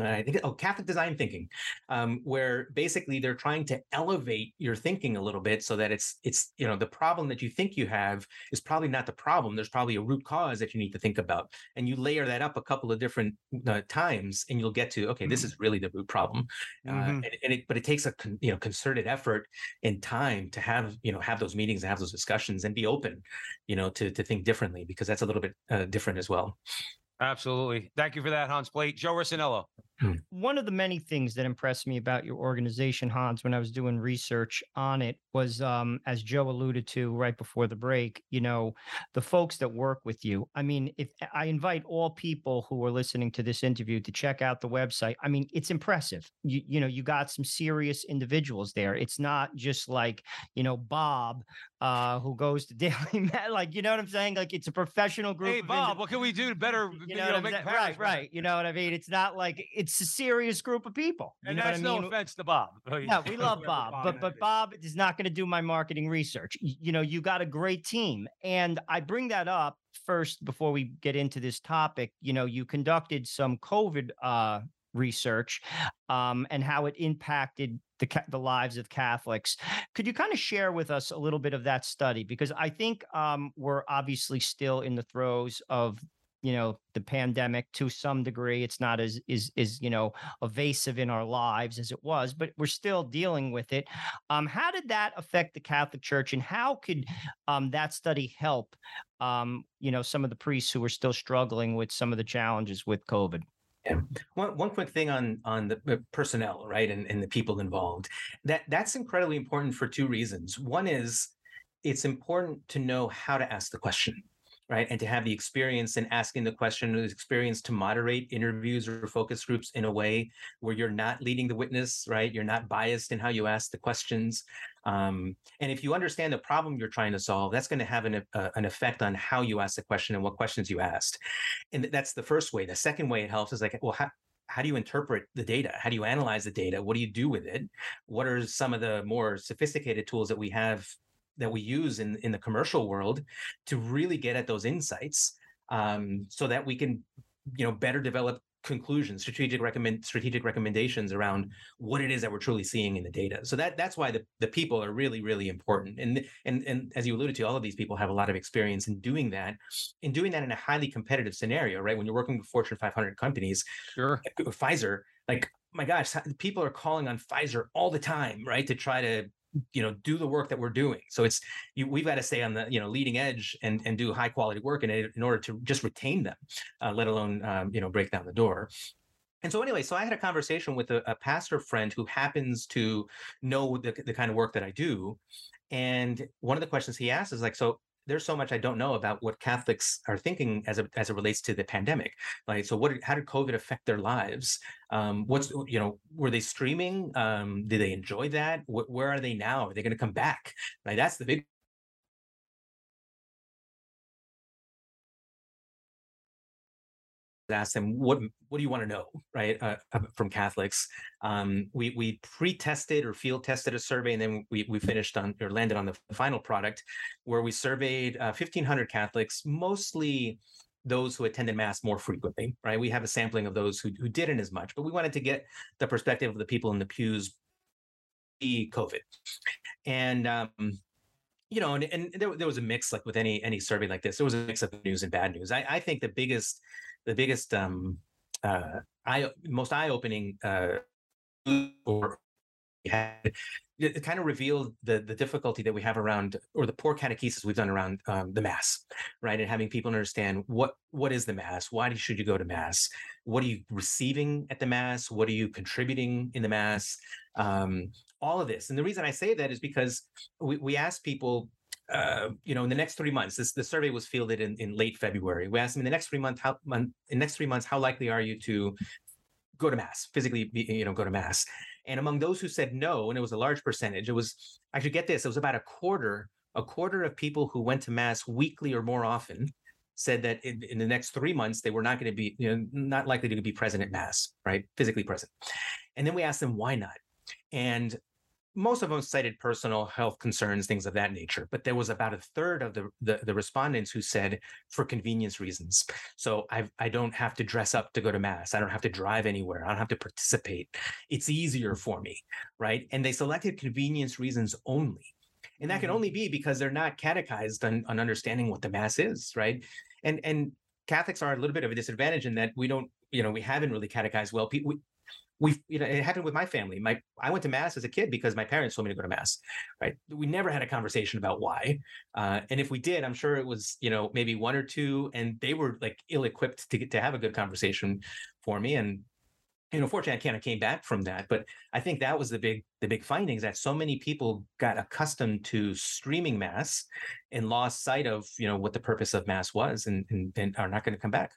I think oh Catholic design thinking, um, where basically they're trying to elevate your thinking a little bit so that it's it's you know the problem that you think you have is probably not the problem. There's probably a root cause that you need to think about, and you layer that up a couple of different uh, times, and you'll get to okay, this is really the root problem. Uh, Mhm. and, and it, but it takes a con, you know concerted effort and time to have you know have those meetings and have those discussions and be open, you know, to to think differently because that's a little bit uh, different as well. Absolutely. Thank you for that, Hans Plate. Joe Rossinello. one of the many things that impressed me about your organization, Hans, when I was doing research on it was, um, as Joe alluded to right before the break, you know, the folks that work with you. I mean, if I invite all people who are listening to this interview to check out the website, I mean, it's impressive. You, you know, you got some serious individuals there. It's not just like, you know, Bob, uh, who goes to Daily Mail. Like, you know what I'm saying? Like, it's a professional group. Hey, of indi- Bob, what can we do to better, you know, what I'm saying? Paris right, right. You know what I mean? It's not like it's a serious group of people. You And know what that's I no mean? offense to Bob. Yeah, we love Bob, but but Bob is not going to do my marketing research. You know, you got a great team, and I bring that up first before we get into this topic. You know, you conducted some COVID uh, research um, and how it impacted the the lives of Catholics. Could you kind of share with us a little bit of that study? Because I think um, we're obviously still in the throes of you know the pandemic to some degree it's not as is is you know evasive in our lives as it was but we're still dealing with it um how did that affect the catholic church and how could um that study help um you know some of the priests who are still struggling with some of the challenges with covid yeah. One, one quick thing on on the personnel, right, and, and the people involved. That that's incredibly important for two reasons. One is it's important to know how to ask the question right? And to have the experience in asking the question, the experience to moderate interviews or focus groups in a way where you're not leading the witness, right? You're not biased in how you ask the questions. Um, and if you understand the problem you're trying to solve, that's going to have an, uh, an effect on how you ask the question and what questions you asked. And that's the first way. The second way it helps is like, well, how, how do you interpret the data? How do you analyze the data? What do you do with it? What are some of the more sophisticated tools that we have that we use in in the commercial world to really get at those insights um, so that we can you know better develop conclusions strategic recommend strategic recommendations around what it is that we're truly seeing in the data. So that that's why the, the people are really really important. And and and as you alluded to all of these people have a lot of experience in doing that in doing that in a highly competitive scenario right? When you're working with fortune 500 companies sure. Pfizer like my gosh people are calling on pfizer all the time right to try to you know do the work that we're doing. So it's you, we've got to stay on the you know leading edge and and do high quality work in, in order to just retain them uh, let alone um, you know break down the door. And so anyway so i had a conversation with a, a pastor friend who happens to know the, the kind of work that i do. And one of the questions he asked is like so there's so much I don't know about what Catholics are thinking as a, as it relates to the pandemic. Like, so what? How did COVID affect their lives? Um, what's you know, were they streaming? Um, did they enjoy that? Wh- where are they now? Are they going to come back? Right. That's the big asked them what what do you want to know right uh, from catholics um, we we pre-tested or field tested a survey and then we, we finished on or landed on the final product where we surveyed uh, 1500 catholics mostly those who attended mass more frequently right we have a sampling of those who, who didn't as much but we wanted to get the perspective of the people in the pews covid and um, you know, and, and there, there was a mix like with any any survey like this. There was a mix of news and bad news. I, I think the biggest the biggest um, uh, most eye opening uh, or had it kind of revealed the the difficulty that we have around or the poor catechesis we've done around um, the mass right? And having people understand what what is the mass? Why should you go to mass? What are you receiving at the mass? What are you contributing in the mass? Um, all of this. And the reason i say that is because we, we ask people uh, you know, in the next three months, this the survey was fielded in, in late February. We asked them in the next three months, how in next three months, how likely are you to go to mass, physically, be, you know, go to mass? And among those who said no, and it was a large percentage, it was actually get this, it was about a quarter, a quarter of people who went to mass weekly or more often said that in, in the next three months they were not going to be, you know, not likely to be present at mass, right, physically present. And then we asked them why not, and most of them cited personal health concerns, things of that nature. But there was about a third of the, the, the respondents who said for convenience reasons. So I I don't have to dress up to go to mass. I don't have to drive anywhere. I don't have to participate. It's easier for me, right? And they selected convenience reasons only. And that can only mm-hmm. be because they're not catechized on, on understanding what the mass is, right? And and Catholics are a little bit of a disadvantage in that we don't, you know, we haven't really catechized well. People, we you know it happened with my family my i went to mass as a kid because my parents told me to go to mass right we never had a conversation about why uh, and if we did i'm sure it was you know maybe one or two and they were like ill equipped to get to have a good conversation for me and you know, fortunately, I kind of came back from that. But I think that was the big the big findings that so many people got accustomed to streaming mass and lost sight of you know what the purpose of mass was, and and, and are not going to come back.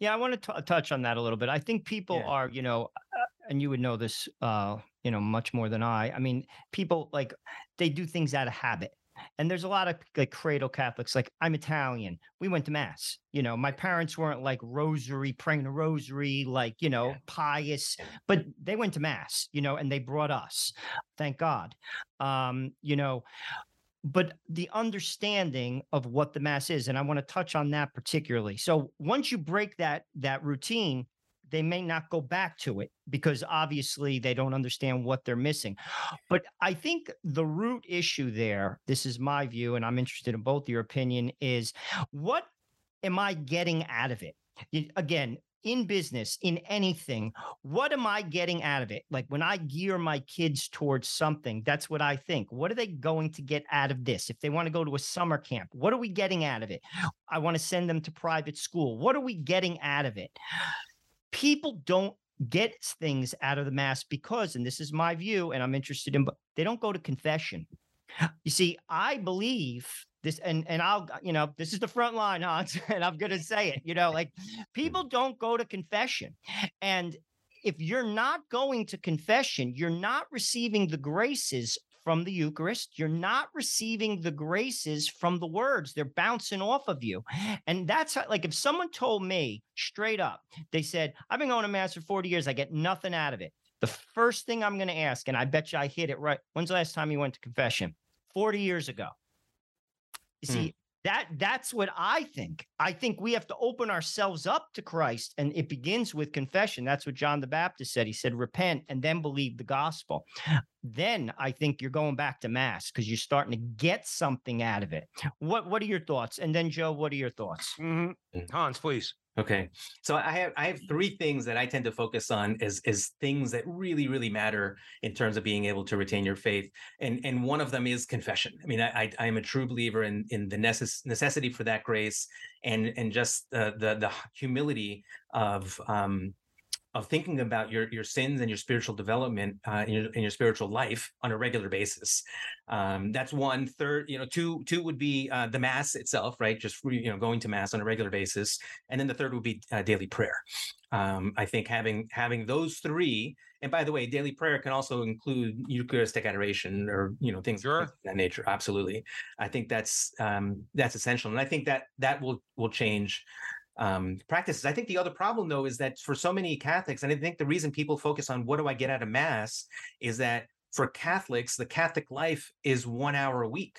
Yeah, I want to t- touch on that a little bit. I think people yeah. are, you know, uh, and you would know this, uh, you know, much more than I. I mean, people like they do things out of habit and there's a lot of like cradle Catholics, like I'm Italian. We went to mass. You know, my parents weren't like rosary, praying the rosary, like, you know, pious, but they went to mass, you know, and they brought us. Thank God. Um, you know, but the understanding of what the mass is, and I want to touch on that particularly. So once you break that that routine, they may not go back to it because obviously they don't understand what they're missing. But I think the root issue there, this is my view, and I'm interested in both your opinion, is what am I getting out of it? Again, in business, in anything, what am I getting out of it? Like when I gear my kids towards something, that's what I think. What are they going to get out of this? If they want to go to a summer camp, what are we getting out of it? I want to send them to private school. What are we getting out of it? People don't get things out of the mass because, and this is my view, and I'm interested in, but they don't go to confession. You see, I believe this, and and I'll, you know, this is the front line, Hans, and I'm gonna say it. You know, like people don't go to confession, and if you're not going to confession, you're not receiving the graces from the Eucharist. You're not receiving the graces from the words. They're bouncing off of you. And that's how, like if someone told me straight up, they said, I've been going to Mass for 40 years, I get nothing out of it. The first thing I'm going to ask, and I bet you I hit it right. When's the last time you went to confession? 40 years ago. You Hmm. see, that that's what I think. I think we have to open ourselves up to Christ, and it begins with confession. That's what John the Baptist said. He said, "Repent and then believe the gospel." Then I think you're going back to mass because you're starting to get something out of it. What What are your thoughts? And then Joe, what are your thoughts? Mhm. Mm. Hans, please. Okay. So I have I have three things that I tend to focus on as as things that really really matter in terms of being able to retain your faith, and and one of them is confession. I mean, I I, am a true believer in in the necess- necessity for that grace, and and just the the, the humility of um of thinking about your your sins and your spiritual development uh, in, your, in your spiritual life on a regular basis. Um, that's one. Third, you know, two two would be uh, the mass itself, right? Just you know going to mass on a regular basis, and then the third would be uh, daily prayer. Um, I think having having those three, and by the way, daily prayer can also include Eucharistic adoration or you know things Sure. of that nature. Absolutely, I think that's um, that's essential, and I think that that will will change um, practices. I think the other problem, though, is that for so many Catholics, and I think the reason people focus on what do I get out of Mass is that for Catholics, the Catholic life is one hour a week.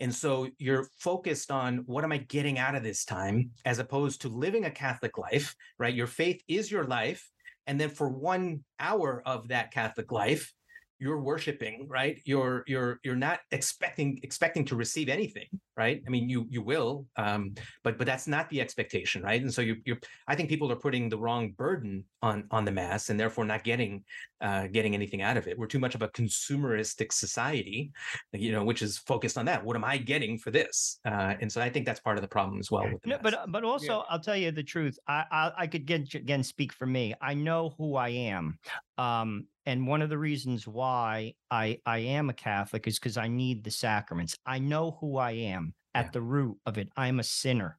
And so you're focused on what am I getting out of this time as opposed to living a Catholic life, right? Your faith is your life. And then for one hour of that Catholic life, you're worshiping, right? You're you're you're not expecting expecting to receive anything, right? I mean, you you will, um, but but that's not the expectation, right? And so you you I think people are putting the wrong burden on on the mass and therefore not getting uh, getting anything out of it. We're too much of a consumeristic society, you know, which is focused on that. What am I getting for this? Uh, and so I think that's part of the problem as well. With the No, mass. but but also I'll tell you the truth. I I, I could get, again speak for me. I know who I am, um, and one of the reasons why I I am a Catholic is because I need the sacraments. I know who I am at Yeah. the root of it. I'm a sinner,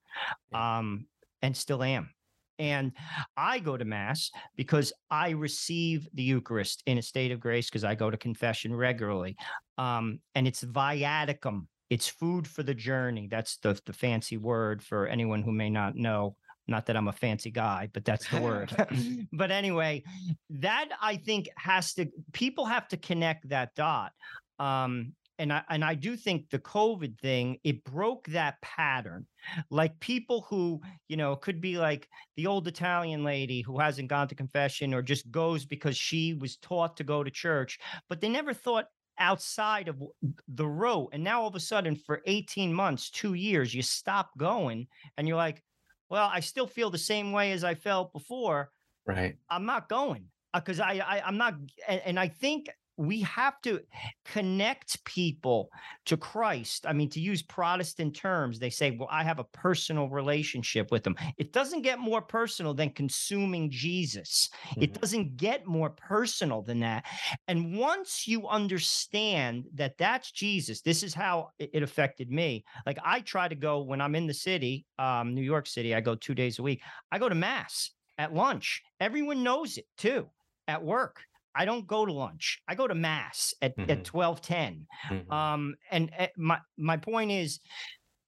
um, and still am. And I go to mass because I receive the Eucharist in a state of grace because I go to confession regularly. Um, and it's viaticum. It's food for the journey. That's the, the fancy word for anyone who may not know. Not that I'm a fancy guy, but that's the word. but anyway, that I think has to people have to connect that dot. Um, and I and I do think the COVID thing it broke that pattern. Like people who you know could be like the old Italian lady who hasn't gone to confession or just goes because she was taught to go to church, but they never thought outside of the row. And now all of a sudden, for 18 months, two years, you stop going and you're like, well, I still feel the same way as I felt before. right. I'm not going uh, because I, I I'm not and, and I think we have to connect people to Christ. I mean, to use Protestant terms, they say, well, I have a personal relationship with him. It doesn't get more personal than consuming Jesus. It Mhm. doesn't get more personal than that. And once you understand that that's Jesus, this is how it it affected me. Like I try to go when I'm in the city, um, New York City, I go two days a week. I go to mass at lunch. Everyone knows it too. At work, I don't go to lunch. I go to mass at at Mhm. twelve ten. Mhm. Um, and uh, my my point is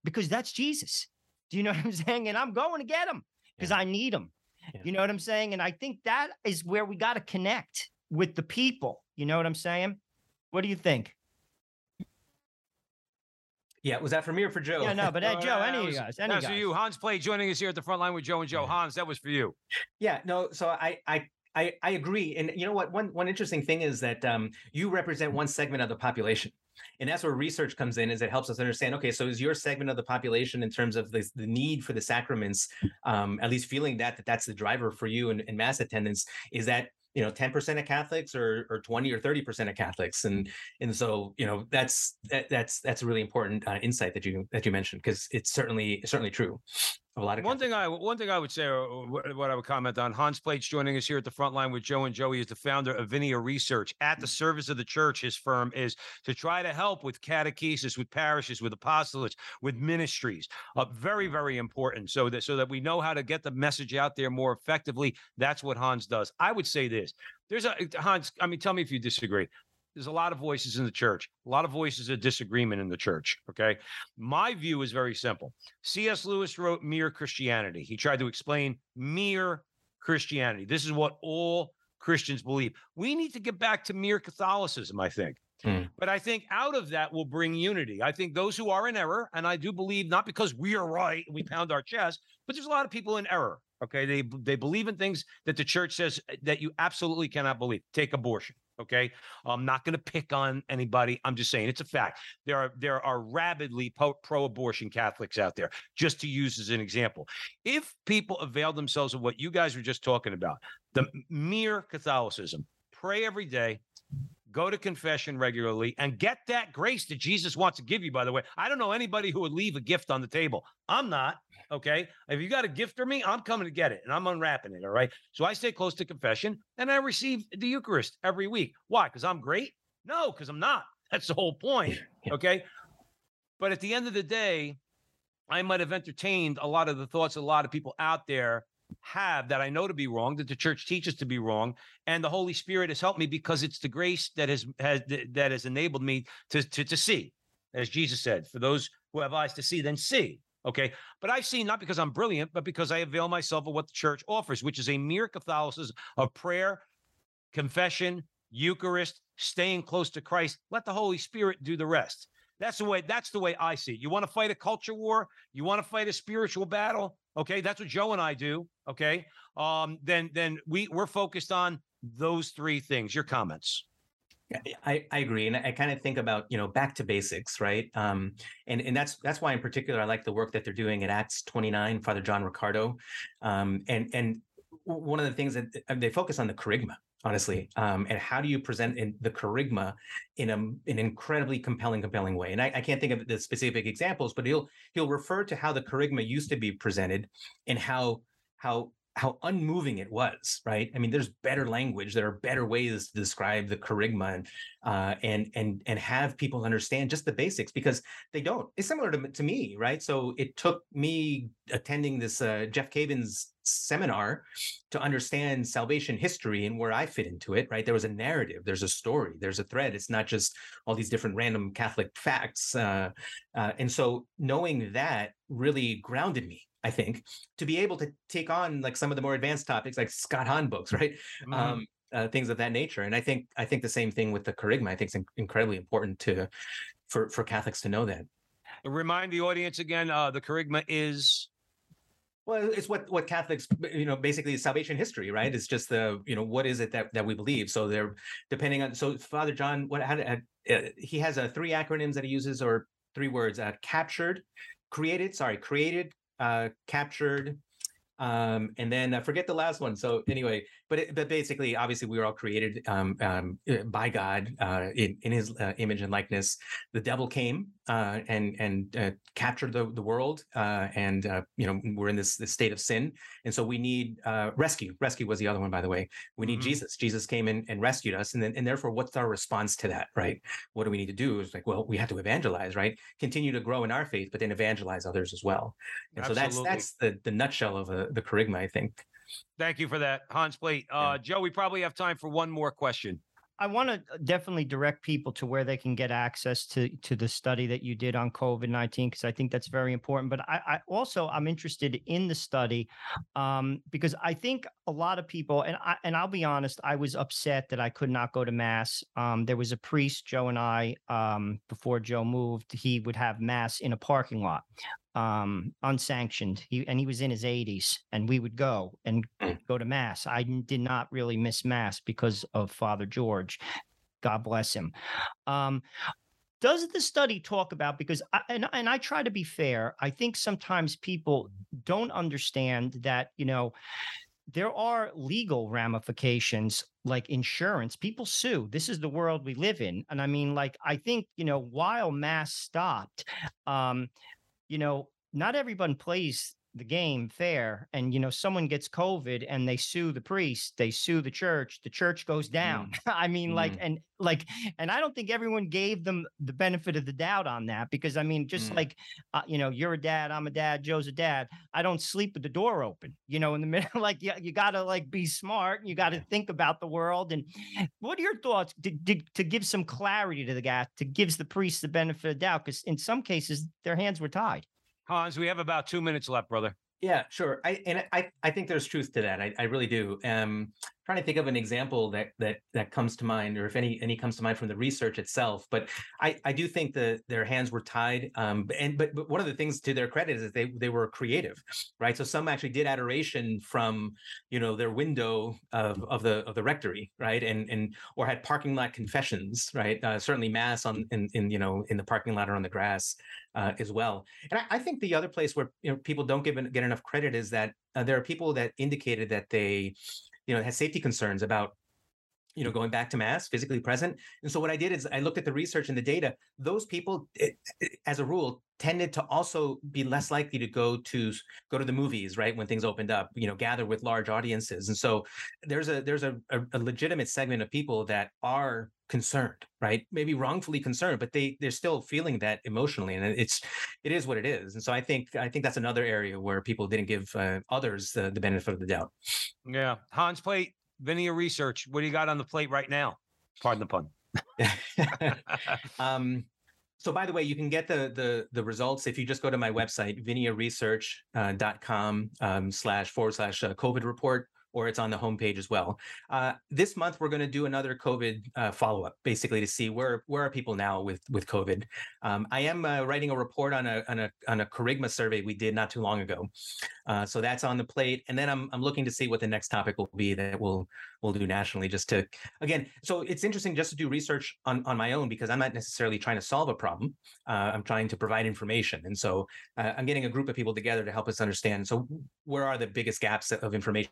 because that's Jesus. Do you know what I'm saying? And I'm going to get him because Yeah. I need him. Yeah. You know what I'm saying? And I think that is where we got to connect with the people. You know what I'm saying? What do you think? Yeah, was that for me or for Joe? Yeah, no, but uh, Joe, that any of you guys, any That's guys. for you. Hans Plate joining us here at the front line with Joe and Joe. Hans, that was for you. Yeah, no. So I, I, I, I agree. And you know what? One, one interesting thing is that um, you represent one segment of the population, and that's where research comes in. Is it helps us understand? Okay, so is your segment of the population in terms of the, the need for the sacraments, um, at least feeling that that that's the driver for you in, in mass attendance? Is that you know 10% of catholics or or 20 or 30% of catholics and and so you know that's that, that's that's a really important uh, insight that you that you mentioned because it's certainly certainly true a lot of One thing I one thing I would say, uh, uh, or what I would comment on, Hans Plate's joining us here at the front line with Joe and Joey is the founder of Vinea Research. At the mm. service of the church, his firm is to try to help with catechesis, with parishes, with apostolates, with ministries. Uh, very, mm. very important. So that so that we know how to get the message out there more effectively. That's what Hans does. I would say this: there's a Hans. I mean, tell me if you disagree. There's a lot of voices in the church, a lot of voices of disagreement in the church. Okay. My view is very simple. C.S. Lewis wrote Mere Christianity. He tried to explain mere Christianity. This is what all Christians believe. We need to get back to mere Catholicism, I think. Hmm. But I think out of that will bring unity. I think those who are in error, and I do believe not because we are right, and we pound our chest, but there's a lot of people in error. Okay, they they believe in things that the church says uh, that you absolutely cannot believe. Take abortion. Okay, I'm not going to pick on anybody. I'm just saying it's a fact. There are there are rabidly po- pro-abortion Catholics out there. Just to use as an example, if people avail themselves of what you guys were just talking about, the mere Catholicism, pray every day, go to confession regularly, and get that grace that Jesus wants to give you. By the way, I don't know anybody who would leave a gift on the table. I'm not. Okay. If you got a gift for me, I'm coming to get it and I'm unwrapping it. All right. So I stay close to confession and I receive the Eucharist every week. Why? Because I'm great? No, because I'm not. That's the whole point. Okay. But at the end of the day, I might have entertained a lot of the thoughts of a lot of people out there have that I know to be wrong, that the church teaches to be wrong, and the Holy Spirit has helped me because it's the grace that has has that has enabled me to to, to see, as Jesus said, for those who have eyes to see, then see. Okay, but I've seen not because I'm brilliant, but because I avail myself of what the church offers, which is a mere Catholicism of prayer, confession, Eucharist, staying close to Christ. Let the Holy Spirit do the rest. That's the way. That's the way I see it. You want to fight a culture war? You want to fight a spiritual battle? Okay, that's what Joe and I do. Okay, um, then then we we're focused on those three things. Your comments. I, I agree, and I, kind of think about you know back to basics, right? Um, and and that's that's why in particular I like the work that they're doing at Acts twenty nine, Father John Riccardo, um, and and one of the things that uh, they focus on the kerygma, honestly, um, and how do you present in the kerygma in a, an incredibly compelling, compelling way. And I, I can't think of the specific examples, but he'll he'll refer to how the kerygma used to be presented and how how how unmoving it was, right? I mean, there's better language. There are better ways to describe the kerygma and uh, and and and have people understand just the basics because they don't. It's similar to, to me, right? So it took me attending this uh, Jeff Cavins seminar to understand salvation history and where I fit into it, right? There was a narrative, there's a story, there's a thread. It's not just all these different random Catholic facts. Uh, uh, and so knowing that really grounded me I think, to be able to take on like some of the more advanced topics, like Scott Hahn books, right? Mhm. Um, uh, things of that nature. And I think I think the same thing with the kerygma. I think it's in- incredibly important to for for Catholics to know that. Remind the audience again. Uh, the kerygma is Well, it's what what Catholics, you know, basically salvation history, right? It's just the, you know, what is it that that we believe? So they're depending on. So Father John, what how uh, he has uh, three acronyms that he uses or three words: uh, captured, created, sorry, created, uh, captured, um, and then I forget the last one. So anyway, but it, but basically, obviously, we were all created um, um, uh, by God uh, in in His uh, image and likeness. The devil came uh, and and uh, captured the the world, uh, and uh, you know we're in this, this state of sin, and so we need uh, rescue. Rescue was the other one, by the way. We need Mhm. Jesus. Jesus came in and rescued us, and then and therefore, what's our response to that? Right? What do we need to do? Is like, well, we have to evangelize, right? Continue to grow in our faith, but then evangelize others as well. And so that's that's the the nutshell of uh, the kerygma, I think. Thank you for that, Hans Plate. Uh, Joe, we probably have time for one more question. I want to definitely direct people to where they can get access to to the study that you did on COVID nineteen because I think that's very important. But I, I also I'm interested in the study um, because I think a lot of people and I and I'll be honest, I was upset that I could not go to mass. Um, there was a priest, Joe and I, um, before Joe moved, he would have mass in a parking lot um unsanctioned. He and he was in his 80s and we would go and Mm. go to mass. I did not really miss mass because of father george. God bless him. Um does the study talk about because I, and, and i try to be fair i think sometimes people don't understand that you know there are legal ramifications like insurance. People sue. This is the world we live in. And i mean like i think you know while mass stopped um you know, not everyone plays the game fair. And, you know, someone gets COVID and they sue the priest, they sue the church, the church goes down. I mean, like, Mm. and like, and I don't think everyone gave them the benefit of the doubt on that because I mean, just Mm. like, uh, you know, you're a dad, I'm a dad, Joe's a dad. I don't sleep with the door open, you know, in the middle. Like, you, you got to like be smart. You got to think about the world. And what are your thoughts to, to, to give some clarity to the guy, to gives the priest the benefit of the doubt? Because in some cases, their hands were tied. Hans, we have about two minutes left, brother. Yeah, sure. I and I I think there's truth to that. I, I really do. Um, trying to think of an example that that that comes to mind, or if any any comes to mind from the research itself. But I I do think that their hands were tied. Um, and but but one of the things to their credit is they they were creative, right? So some actually did adoration from you know their window of of the of the rectory, right? And and or had parking lot confessions, right? Uh, certainly mass on in in you know in the parking lot or on the grass uh, as well. And I, I think the other place where you know people don't give get enough credit is that uh, there are people that indicated that they, you know, has safety concerns about, you know, going back to mass, physically present. And so what I did is I looked at the research and the data. Those people, it, it- as a rule, tended to also be less likely to go to go to the movies, right, when things opened up. You know, gather with large audiences. And so there's a there's a, a, a legitimate segment of people that are concerned right maybe wrongfully concerned but they they're still feeling that emotionally and it's it is what it is and so i think i think that's another area where people didn't give uh, others the, the benefit of the doubt Yeah. Hans plate, Vinea research. What do you got on the plate right now? Pardon the pun. um so by the way you can get the the the results if you just go to my website vinearesearch.com um, slash forward slash uh, covid report or it's on the homepage as well. Uh, this month we're going to do another COVID uh, follow up, basically to see where where are people now with with COVID. Um, I am uh, writing a report on a on a on a Kerygma survey we did not too long ago, uh, so that's on the plate. And then I'm I'm looking to see what the next topic will be that we'll we'll do nationally, just to again. So it's interesting just to do research on on my own because I'm not necessarily trying to solve a problem. Uh, I'm trying to provide information, and so uh, I'm getting a group of people together to help us understand. So where are the biggest gaps of information?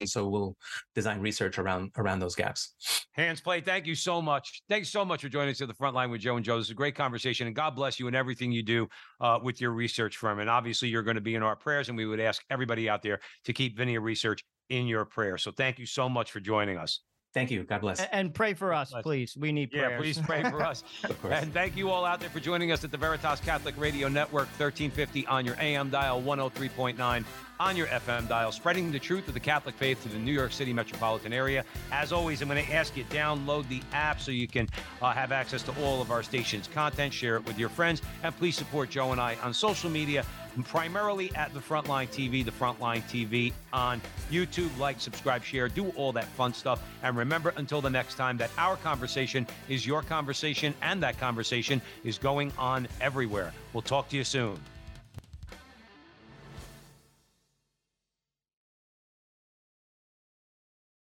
And so we'll design research around around those gaps. Hans Plate. thank you so much. Thank you so much for joining us at the front line with Joe and Joe. This is a great conversation, and God bless you and everything you do uh, with your research firm. And obviously, you're going to be in our prayers, and we would ask everybody out there to keep Vinea Research in your prayers. So thank you so much for joining us. Thank you. God bless. And pray for us, please. We need Yeah, prayers. please pray for us. Of course. And thank you all out there for joining us at the Veritas Catholic Radio Network, 1350 on your AM dial, 103.9 on your FM dial, spreading the truth of the Catholic faith to the New York City metropolitan area. As always, I'm going to ask you download the app so you can uh, have access to all of our station's content, share it with your friends, and please support Joe and I on social media, primarily at the Frontline TV, the Frontline TV on YouTube. Like, subscribe, share, do all that fun stuff. And remember, until the next time, that our conversation is your conversation, and that conversation is going on everywhere. We'll talk to you soon.